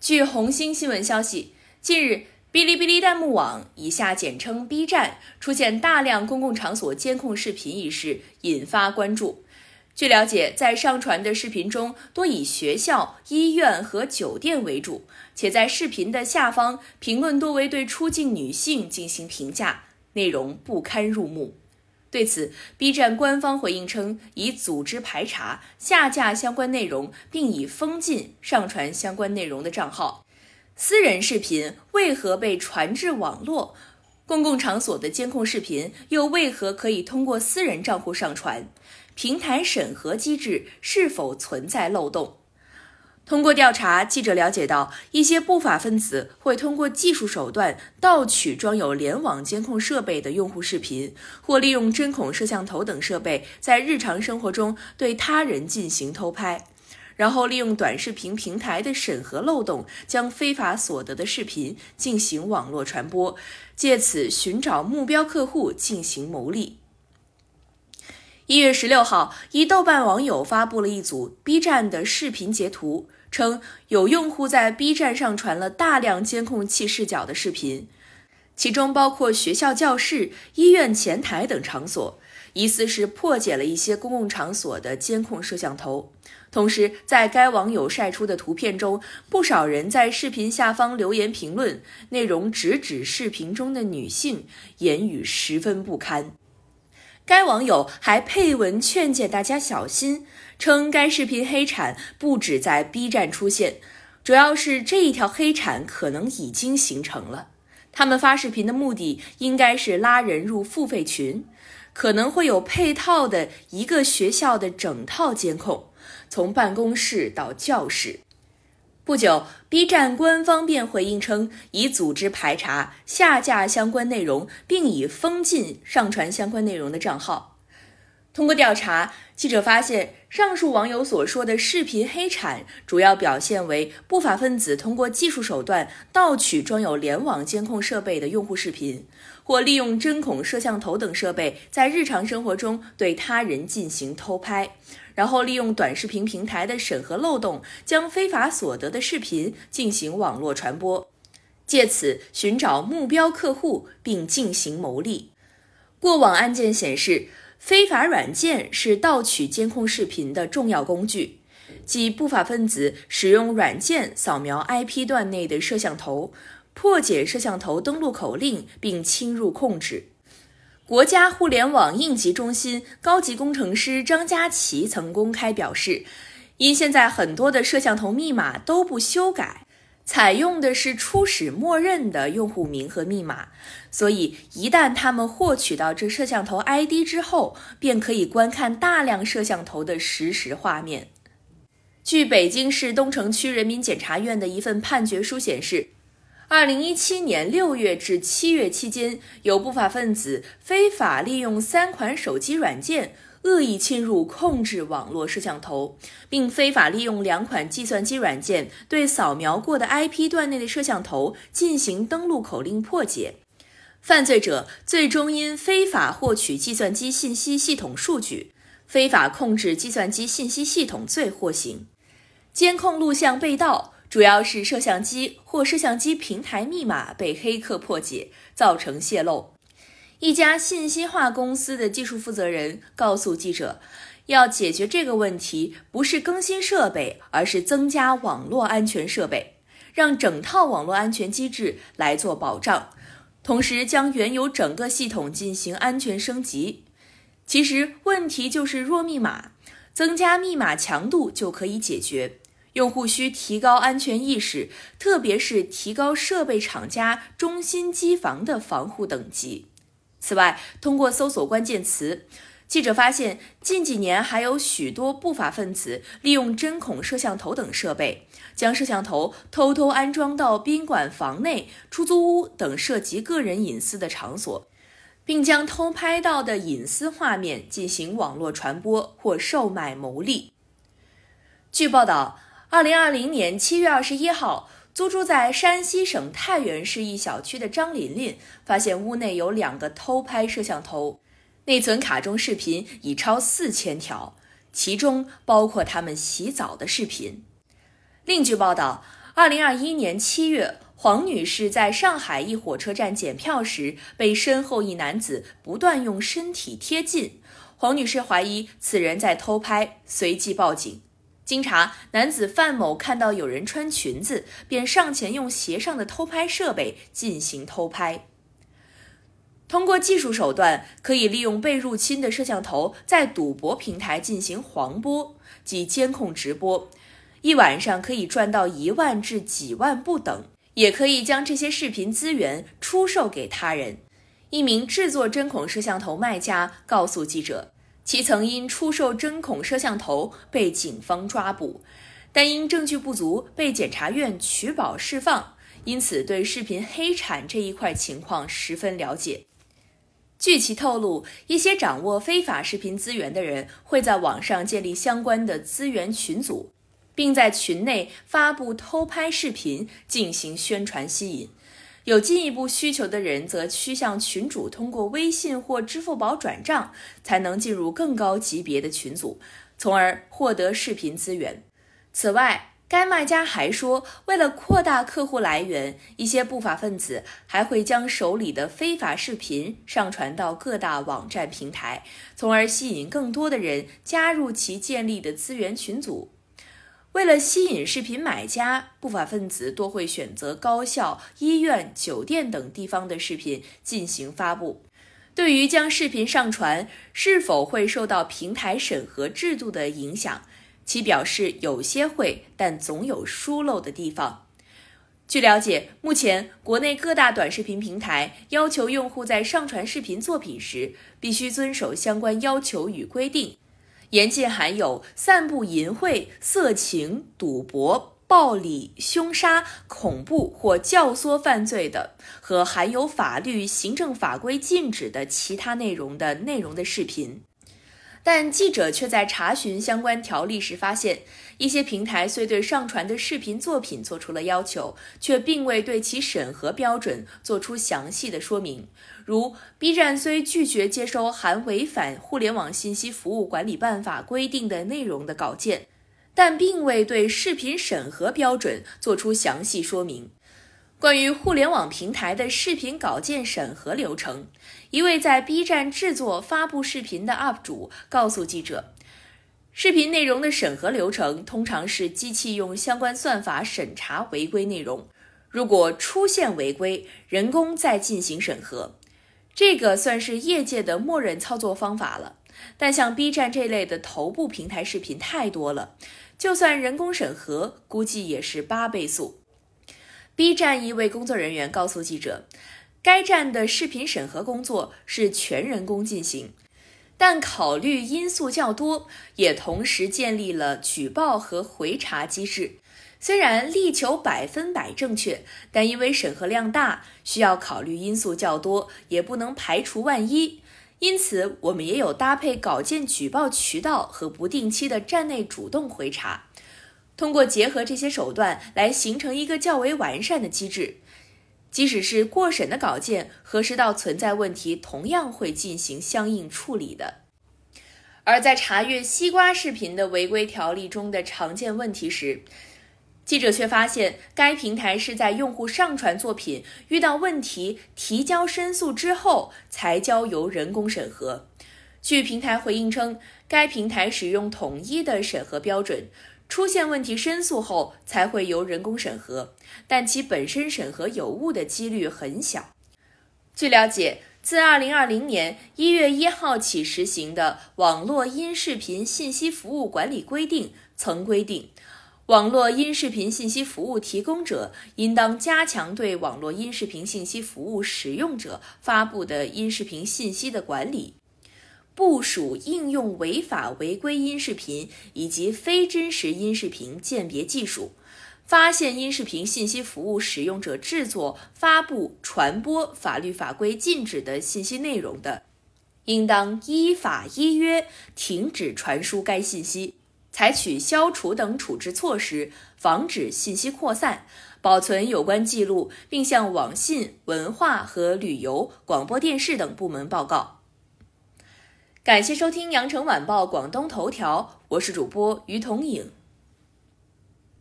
据红星新闻消息，近日，哔哩哔哩弹幕网（以下简称 B 站）出现大量公共场所监控视频一事，引发关注。据了解，在上传的视频中，多以学校、医院和酒店为主，且在视频的下方评论多为对出境女性进行评价，内容不堪入目。对此，B 站官方回应称，已组织排查、下架相关内容，并已封禁上传相关内容的账号。私人视频为何被传至网络？公共场所的监控视频又为何可以通过私人账户上传？平台审核机制是否存在漏洞？通过调查，记者了解到，一些不法分子会通过技术手段盗取装有联网监控设备的用户视频，或利用针孔摄像头等设备在日常生活中对他人进行偷拍，然后利用短视频平台的审核漏洞，将非法所得的视频进行网络传播，借此寻找目标客户进行牟利。一月十六号，一豆瓣网友发布了一组 B 站的视频截图。称有用户在 B 站上传了大量监控器视角的视频，其中包括学校教室、医院前台等场所，疑似是破解了一些公共场所的监控摄像头。同时，在该网友晒出的图片中，不少人在视频下方留言评论，内容直指视频中的女性，言语十分不堪。该网友还配文劝诫大家小心，称该视频黑产不止在 B 站出现，主要是这一条黑产可能已经形成了。他们发视频的目的应该是拉人入付费群，可能会有配套的一个学校的整套监控，从办公室到教室。不久，B 站官方便回应称，已组织排查、下架相关内容，并已封禁上传相关内容的账号。通过调查，记者发现，上述网友所说的视频黑产，主要表现为不法分子通过技术手段盗取装有联网监控设备的用户视频，或利用针孔摄像头等设备在日常生活中对他人进行偷拍。然后利用短视频平台的审核漏洞，将非法所得的视频进行网络传播，借此寻找目标客户并进行牟利。过往案件显示，非法软件是盗取监控视频的重要工具，即不法分子使用软件扫描 IP 段内的摄像头，破解摄像头登录口令并侵入控制。国家互联网应急中心高级工程师张佳琪曾公开表示，因现在很多的摄像头密码都不修改，采用的是初始默认的用户名和密码，所以一旦他们获取到这摄像头 ID 之后，便可以观看大量摄像头的实时画面。据北京市东城区人民检察院的一份判决书显示。二零一七年六月至七月期间，有不法分子非法利用三款手机软件恶意侵入控制网络摄像头，并非法利用两款计算机软件对扫描过的 IP 段内的摄像头进行登录口令破解。犯罪者最终因非法获取计算机信息系统数据、非法控制计算机信息系统罪获刑。监控录像被盗。主要是摄像机或摄像机平台密码被黑客破解，造成泄露。一家信息化公司的技术负责人告诉记者，要解决这个问题，不是更新设备，而是增加网络安全设备，让整套网络安全机制来做保障，同时将原有整个系统进行安全升级。其实问题就是弱密码，增加密码强度就可以解决。用户需提高安全意识，特别是提高设备厂家中心机房的防护等级。此外，通过搜索关键词，记者发现近几年还有许多不法分子利用针孔摄像头等设备，将摄像头偷偷安装到宾馆房内、出租屋等涉及个人隐私的场所，并将偷拍到的隐私画面进行网络传播或售卖牟利。据报道。二零二零年七月二十一号，租住在山西省太原市一小区的张琳琳发现屋内有两个偷拍摄像头，内存卡中视频已超四千条，其中包括他们洗澡的视频。另据报道，二零二一年七月，黄女士在上海一火车站检票时，被身后一男子不断用身体贴近。黄女士怀疑此人在偷拍，随即报警。经查，男子范某看到有人穿裙子，便上前用鞋上的偷拍设备进行偷拍。通过技术手段，可以利用被入侵的摄像头在赌博平台进行黄播及监控直播，一晚上可以赚到一万至几万不等。也可以将这些视频资源出售给他人。一名制作针孔摄像头卖家告诉记者，其曾因出售针孔摄像头被警方抓捕，但因证据不足被检察院取保释放，因此对视频黑产这一块情况十分了解。据其透露，一些掌握非法视频资源的人会在网上建立相关的资源群组，并在群内发布偷拍视频进行宣传吸引。有进一步需求的人则需向群主通过微信或支付宝转账，才能进入更高级别的群组，从而获得视频资源。此外，该卖家还说，为了扩大客户来源，一些不法分子还会将手里的非法视频上传到各大网站平台，从而吸引更多的人加入其建立的资源群组。为了吸引视频买家，不法分子多会选择高校、医院、酒店等地方的视频进行发布。对于将视频上传是否会受到平台审核制度的影响，其表示有些会，但总有疏漏的地方。据了解，目前国内各大短视频平台要求用户在上传视频作品时，必须遵守相关要求与规定，严禁含有散布淫秽、色情、赌博、暴力、凶杀、恐怖或教唆犯罪的和含有法律、行政法规禁止的其他内容的内容的视频。但记者却在查询相关条例时发现，一些平台虽对上传的视频作品做出了要求，却并未对其审核标准做出详细的说明。如 B 站虽拒绝接收含违反《互联网信息服务管理办法》规定的内容的稿件，但并未对视频审核标准做出详细说明。关于互联网平台的视频稿件审核流程，一位在 B 站制作发布视频的 UP 主告诉记者，视频内容的审核流程通常是机器用相关算法审查违规内容，如果出现违规，人工再进行审核。这个算是业界的默认操作方法了。但像 B 站这类的头部平台视频太多了，就算人工审核，估计也是八倍速。B 站一位工作人员告诉记者，该站的视频审核工作是全人工进行，但考虑因素较多，也同时建立了举报和回查机制。虽然力求百分百正确，但因为审核量大，需要考虑因素较多，也不能排除万一。因此，我们也有搭配稿件举报渠道和不定期的站内主动回查。通过结合这些手段来形成一个较为完善的机制，即使是过审的稿件，核实到存在问题，同样会进行相应处理的。而在查阅西瓜视频的违规条例中的常见问题时，记者却发现，该平台是在用户上传作品遇到问题、提交申诉之后，才交由人工审核。据平台回应称，该平台使用统一的审核标准。出现问题申诉后才会由人工审核，但其本身审核有误的几率很小。据了解，自2020年1月1号起实行的《网络音视频信息服务管理规定》曾规定，网络音视频信息服务提供者应当加强对网络音视频信息服务使用者发布的音视频信息的管理。部署应用违法违规音视频以及非真实音视频鉴别技术，发现音视频信息服务使用者制作、发布、传播法律法规禁止的信息内容的，应当依法依约停止传输该信息，采取消除等处置措施，防止信息扩散，保存有关记录，并向网信、文化和旅游、广播电视等部门报告。感谢收听羊城晚报广东头条，我是主播于彤颖。